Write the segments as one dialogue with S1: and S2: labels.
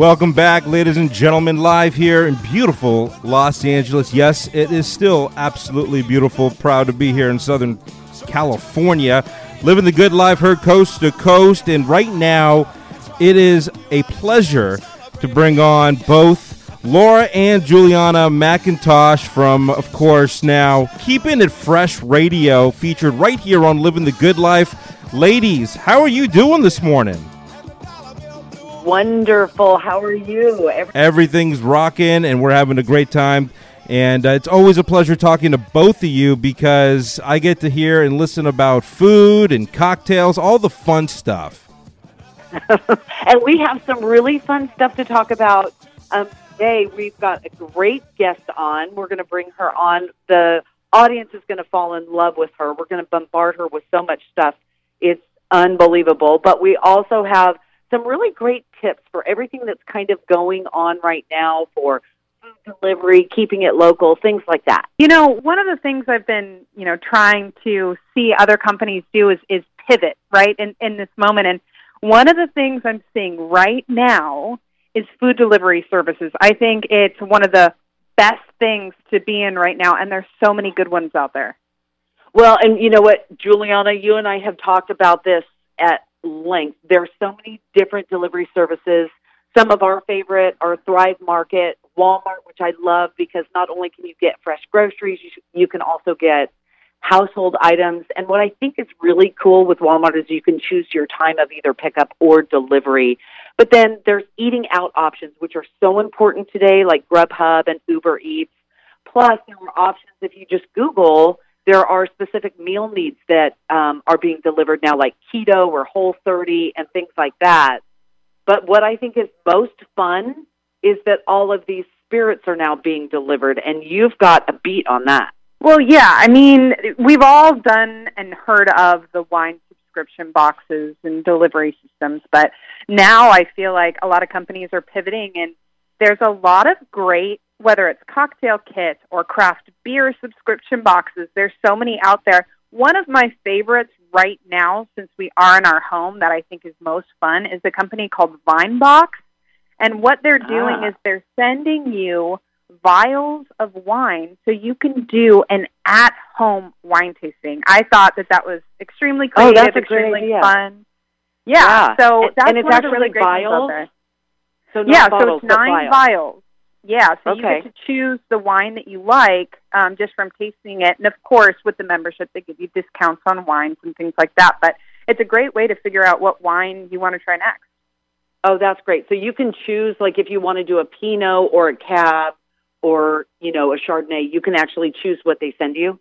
S1: Welcome back, ladies and gentlemen, live here in beautiful Los Angeles. Yes, it is still absolutely beautiful. Proud to be here in Southern California, living the good life, heard coast to coast. And right now, it is a pleasure to bring on both Laura and Juliana McIntosh from, of course, now Keeping It Fresh Radio, featured right here on Living the Good Life. Ladies, how are you doing this morning?
S2: Wonderful. How are you?
S1: Everything's rocking, and we're having a great time. And uh, it's always a pleasure talking to both of you because I get to hear and listen about food and cocktails, all the fun stuff.
S2: and we have some really fun stuff to talk about um, today. We've got a great guest on. We're going to bring her on. The audience is going to fall in love with her. We're going to bombard her with so much stuff. It's unbelievable. But we also have some really great tips for everything that's kind of going on right now for food delivery, keeping it local, things like that.
S3: You know, one of the things I've been, you know, trying to see other companies do is is pivot, right? In in this moment and one of the things I'm seeing right now is food delivery services. I think it's one of the best things to be in right now and there's so many good ones out there.
S2: Well, and you know what, Juliana, you and I have talked about this at length. There are so many different delivery services. Some of our favorite are Thrive Market, Walmart, which I love because not only can you get fresh groceries, you, you can also get household items. And what I think is really cool with Walmart is you can choose your time of either pickup or delivery. But then there's eating out options, which are so important today, like Grubhub and Uber Eats. Plus, there are options if you just Google there are specific meal needs that um, are being delivered now, like keto or whole 30 and things like that. But what I think is most fun is that all of these spirits are now being delivered, and you've got a beat on that.
S3: Well, yeah. I mean, we've all done and heard of the wine subscription boxes and delivery systems, but now I feel like a lot of companies are pivoting, and there's a lot of great whether it's cocktail kits or craft beer subscription boxes, there's so many out there. One of my favorites right now, since we are in our home, that I think is most fun, is a company called Vinebox. And what they're doing ah. is they're sending you vials of wine so you can do an at home wine tasting. I thought that that was extremely creative,
S2: oh, that's
S3: extremely
S2: fun.
S3: Yeah, yeah. so that's
S2: and it's actually
S3: really great
S2: vials.
S3: So yeah,
S2: bottles,
S3: so it's nine
S2: vials.
S3: vials. Yeah, so
S2: okay.
S3: you get to choose the wine that you like um, just from tasting it. And of course, with the membership, they give you discounts on wines and things like that. But it's a great way to figure out what wine you want to try next.
S2: Oh, that's great. So you can choose, like, if you want to do a Pinot or a Cab or, you know, a Chardonnay, you can actually choose what they send you?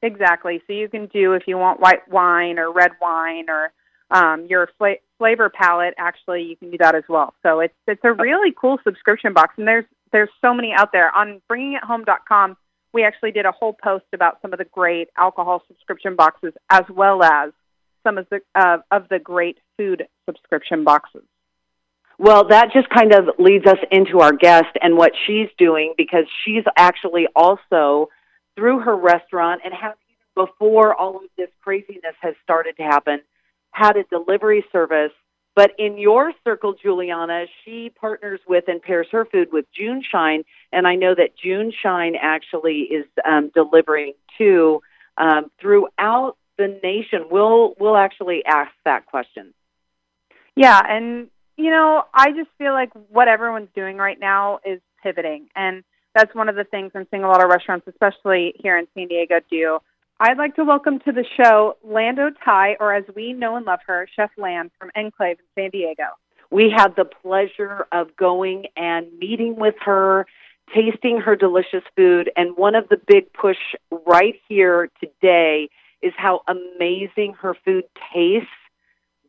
S3: Exactly. So you can do if you want white wine or red wine or um, your fla- flavor palate. Actually, you can do that as well. So it's it's a really cool subscription box, and there's there's so many out there. On bringingithome.com, we actually did a whole post about some of the great alcohol subscription boxes as well as some of the uh, of the great food subscription boxes.
S2: Well, that just kind of leads us into our guest and what she's doing because she's actually also through her restaurant and has before all of this craziness has started to happen had a delivery service but in your circle, Juliana, she partners with and pairs her food with Juneshine, and I know that June Shine actually is um, delivering to um, throughout the nation. We'll we'll actually ask that question.
S3: Yeah, and you know, I just feel like what everyone's doing right now is pivoting, and that's one of the things I'm seeing a lot of restaurants, especially here in San Diego, do I'd like to welcome to the show Lando Tai, or as we know and love her, Chef Land from Enclave in San Diego.
S2: We had the pleasure of going and meeting with her, tasting her delicious food, and one of the big push right here today is how amazing her food tastes.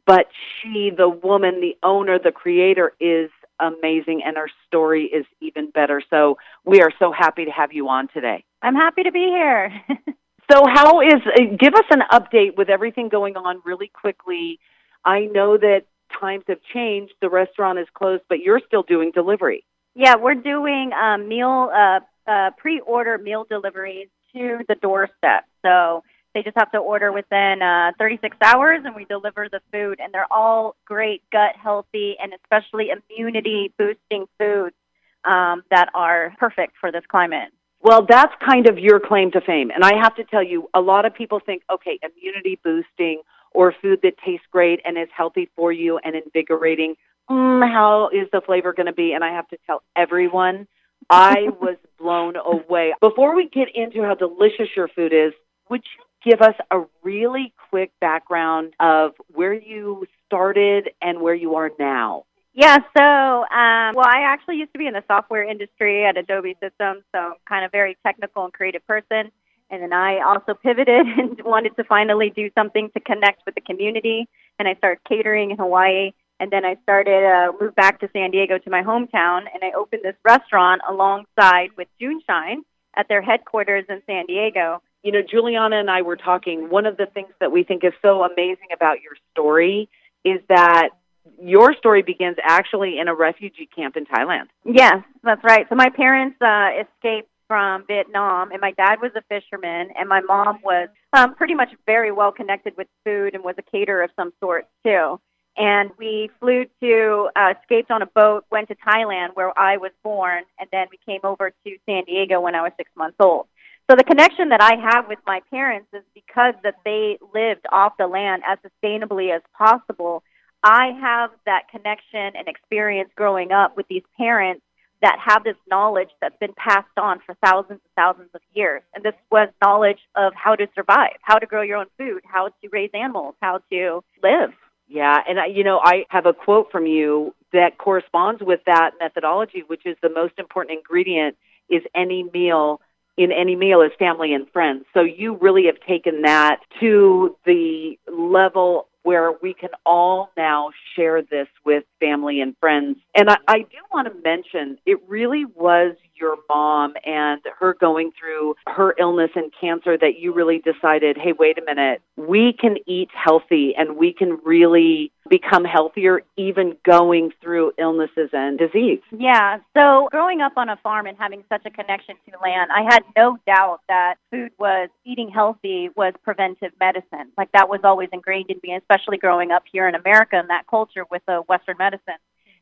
S2: But she, the woman, the owner, the creator, is amazing, and her story is even better. So we are so happy to have you on today.
S4: I'm happy to be here.
S2: So, how is, uh, give us an update with everything going on really quickly. I know that times have changed, the restaurant is closed, but you're still doing delivery.
S4: Yeah, we're doing um, meal, uh, uh, pre order meal deliveries to the doorstep. So, They just have to order within uh, 36 hours, and we deliver the food. And they're all great, gut healthy, and especially immunity boosting foods um, that are perfect for this climate.
S2: Well, that's kind of your claim to fame. And I have to tell you, a lot of people think, okay, immunity boosting or food that tastes great and is healthy for you and invigorating. Mm, how is the flavor going to be? And I have to tell everyone, I was blown away. Before we get into how delicious your food is, would you give us a really quick background of where you started and where you are now?
S4: Yeah, so um, well, I actually used to be in the software industry at Adobe Systems, so I'm kind of very technical and creative person. And then I also pivoted and wanted to finally do something to connect with the community. And I started catering in Hawaii. And then I started uh, moved back to San Diego to my hometown, and I opened this restaurant alongside with Juneshine at their headquarters in San Diego.
S2: You know, Juliana and I were talking. One of the things that we think is so amazing about your story is that your story begins actually in a refugee camp in Thailand.
S4: Yes, that's right. So my parents uh, escaped from Vietnam, and my dad was a fisherman, and my mom was um, pretty much very well connected with food and was a caterer of some sort too. And we flew to, uh, escaped on a boat, went to Thailand where I was born, and then we came over to San Diego when I was six months old. So the connection that I have with my parents is because that they lived off the land as sustainably as possible I have that connection and experience growing up with these parents that have this knowledge that's been passed on for thousands and thousands of years. And this was knowledge of how to survive, how to grow your own food, how to raise animals, how to live.
S2: Yeah, and I, you know, I have a quote from you that corresponds with that methodology, which is the most important ingredient is any meal in any meal is family and friends. So you really have taken that to the level where we can all now share this with family and friends. And I, I do want to mention it really was your mom and her going through her illness and cancer that you really decided, hey, wait a minute, we can eat healthy and we can really become healthier even going through illnesses and disease.
S4: Yeah. So growing up on a farm and having such a connection to land, I had no doubt that food was eating healthy was preventive medicine. Like that was always ingrained in me, especially growing up here in America and that culture with the Western medicine.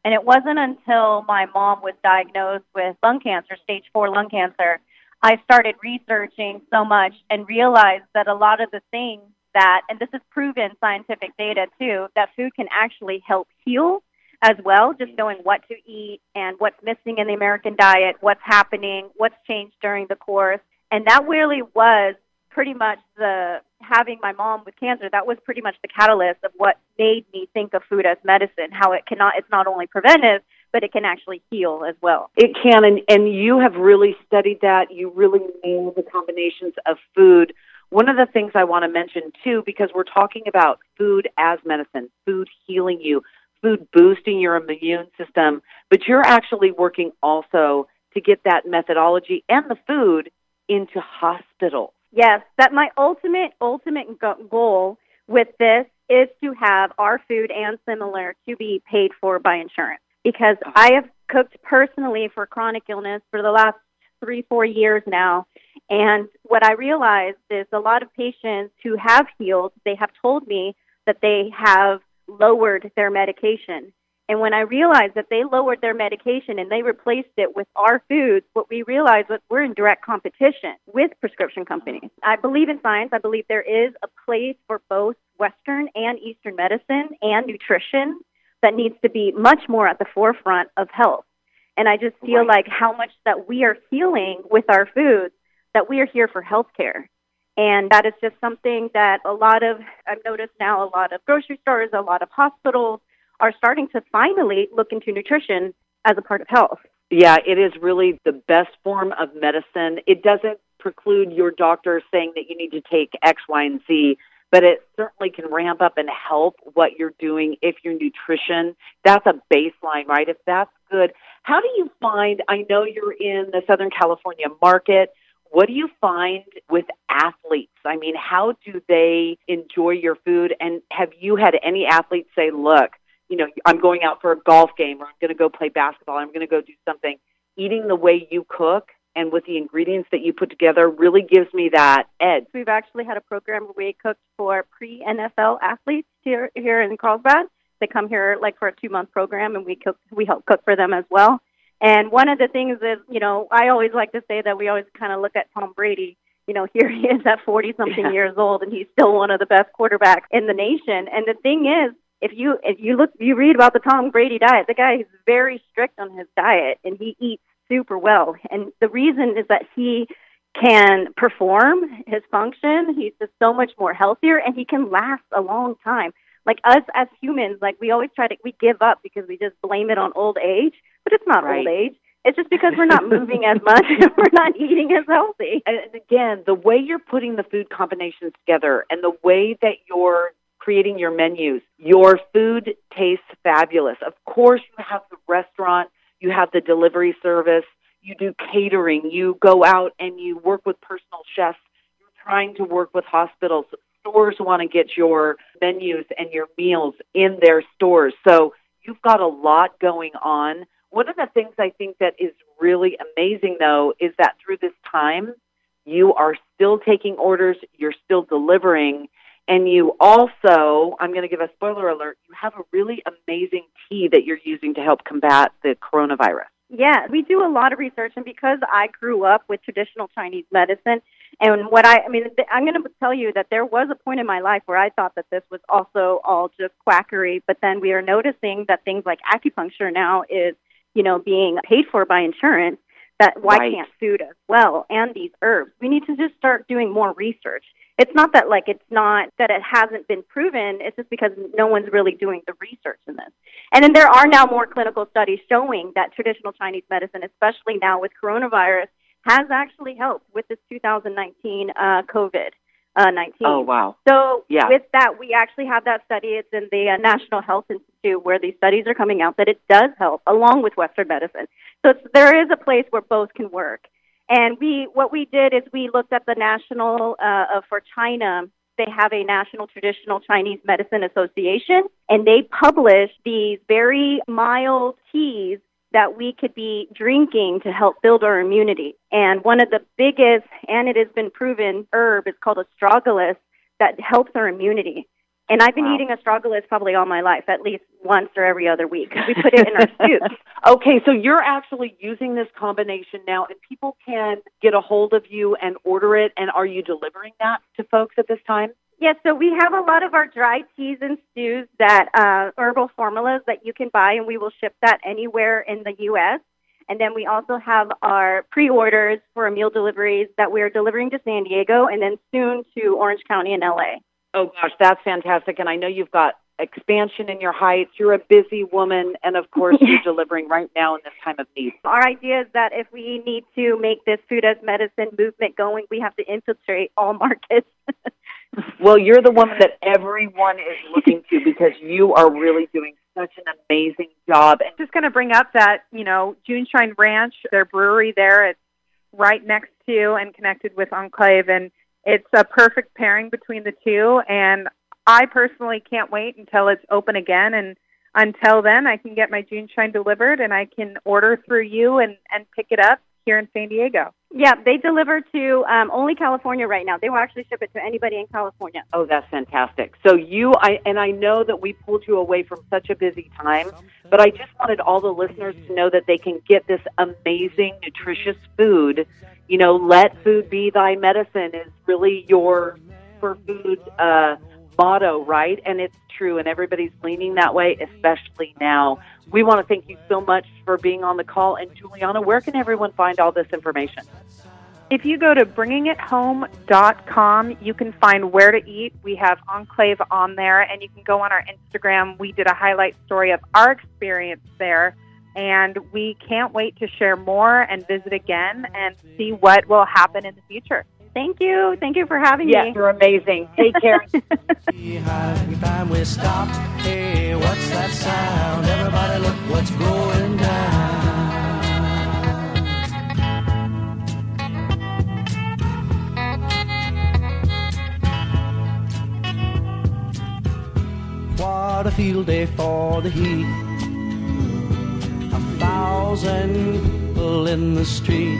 S4: And it wasn't until my mom was diagnosed with lung cancer, stage four lung cancer, I started researching so much and realized that a lot of the things that, and this is proven scientific data too, that food can actually help heal as well, just knowing what to eat and what's missing in the American diet, what's happening, what's changed during the course. And that really was pretty much the having my mom with cancer that was pretty much the catalyst of what made me think of food as medicine how it cannot it's not only preventive but it can actually heal as well.
S2: It can and and you have really studied that. You really know the combinations of food. One of the things i want to mention too because we're talking about food as medicine food healing you food boosting your immune system but you're actually working also to get that methodology and the food into hospitals
S4: Yes, that my ultimate ultimate goal with this is to have our food and similar to be paid for by insurance. Because I have cooked personally for chronic illness for the last three four years now, and what I realized is a lot of patients who have healed they have told me that they have lowered their medication and when I realized that they lowered their medication and they replaced it with our foods, what we realized was we're in direct competition with prescription companies. I believe in science. I believe there is a place for both Western and Eastern medicine and nutrition that needs to be much more at the forefront of health. And I just feel right. like how much that we are healing with our foods, that we are here for healthcare. And that is just something that a lot of, I've noticed now, a lot of grocery stores, a lot of hospitals, are starting to finally look into nutrition as a part of health.
S2: Yeah, it is really the best form of medicine. It doesn't preclude your doctor saying that you need to take X, Y, and Z, but it certainly can ramp up and help what you're doing if your nutrition, that's a baseline, right? If that's good. How do you find, I know you're in the Southern California market. What do you find with athletes? I mean, how do they enjoy your food? And have you had any athletes say, look, you know, I'm going out for a golf game or I'm going to go play basketball, I'm going to go do something. Eating the way you cook and with the ingredients that you put together really gives me that edge.
S4: We've actually had a program where we cooked for pre NFL athletes here here in Carlsbad. They come here like for a two month program, and we cook we help cook for them as well. And one of the things is, you know, I always like to say that we always kind of look at Tom Brady. You know, here he is at 40 something
S2: Yeah.
S4: years old, and he's still one of the best quarterbacks in the nation. And the thing is, if you if you look you read about the Tom Brady diet, the guy is very strict on his diet, and he eats super well. And the reason is that he can perform his function. He's just so much more healthier, and he can last a long time. Like us as humans, like we always try to we give up because we just blame it on old age, but it's not
S2: Right.
S4: old age. It's just because we're not moving as much and we're not eating as healthy.
S2: And again, the way you're putting the food combinations together and the way that you're creating your menus, your food tastes fabulous. Of course, you have the restaurant, you have the delivery service, you do catering, you go out and you work with personal chefs, you're trying to work with hospitals. Stores want to get your menus and your meals in their stores. So you've got a lot going on. One of the things I think that is really amazing, though, is that through this time, you are still taking orders, you're still delivering, and you also, I'm going to give a spoiler alert, you have a really amazing tea that you're using to help combat the coronavirus.
S4: Yeah, we do a lot of research, and because I grew up with traditional Chinese medicine, and what I, I mean, I'm going to tell you that there was a point in my life where I thought that this was also all just quackery, but then we are noticing that things like acupuncture now is, you know, being paid for by insurance. That why
S2: Right.
S4: can't food as well and these herbs? We need to just start doing more research. It's not that like it's not that it hasn't been proven. It's just because no one's really doing the research in this. And then there are now more clinical studies showing that traditional Chinese medicine, especially now with coronavirus, has actually helped with this 2019 uh, COVID uh, 19.
S2: Oh, wow.
S4: So
S2: Yeah.
S4: with that, we actually have that study. It's in the uh, National Health Institute where these studies are coming out that it does help along with Western medicine. So it's, there is a place where both can work. And we, what we did is we looked at the national uh, for China. They have a National Traditional Chinese Medicine Association, and they publish these very mild teas that we could be drinking to help build our immunity. And one of the biggest, and it has been proven, herb is called astragalus that helps our immunity. And I've been
S2: Wow.
S4: eating astragalus probably all my life, at least once or every other week. We put it in our soup.
S2: Okay, so you're actually using this combination now, and people can get a hold of you and order it. And are you delivering that to folks at this time?
S4: Yes, so we have a lot of our dry teas and stews that uh, herbal formulas that you can buy, and we will ship that anywhere in the U.S. And then we also have our pre-orders for meal deliveries that we're delivering to San Diego, and then soon to Orange County and L.A.
S2: Oh gosh, that's fantastic. And I know you've got expansion in your heights. You're a busy woman, and of course, you're delivering right now in this time of need.
S4: Our idea is that if we need to make this food as medicine movement going, we have to infiltrate all markets.
S2: Well, you're the woman that everyone is looking to because you are really doing such an amazing job. And
S3: just going to bring up that you know Juneshine Ranch, their brewery there, it's right next to and connected with Enclave, and it's a perfect pairing between the two. And I personally can't wait until it's open again, and until then, I can get my Juneshine delivered, and I can order through you and and pick it up here in San Diego.
S4: Yeah, they deliver to um, only California right now. They will actually ship it to anybody in California.
S2: oh, that's fantastic. So you, I and I know that we pulled you away from such a busy time, but I just wanted all the listeners to know that they can get this amazing, nutritious food. You know, let food be thy medicine is really your for food uh, motto, right? And it's true, and everybody's leaning that way, especially now. We want to thank you so much for being on the call. And Juliana, where can everyone find all this information?
S3: If you go to bringingithome.com, you can find where to eat. We have Enclave on there, and you can go on our Instagram. We did a highlight story of our experience there, and we can't wait to share more and visit again and see what will happen in the future.
S4: Thank you. Thank you for having
S2: Yes,
S4: me.
S2: you're amazing. Take care.
S5: Every time we stop, hey, what's that sound? Everybody look what's going down. What a field day for the heat. A thousand people in the street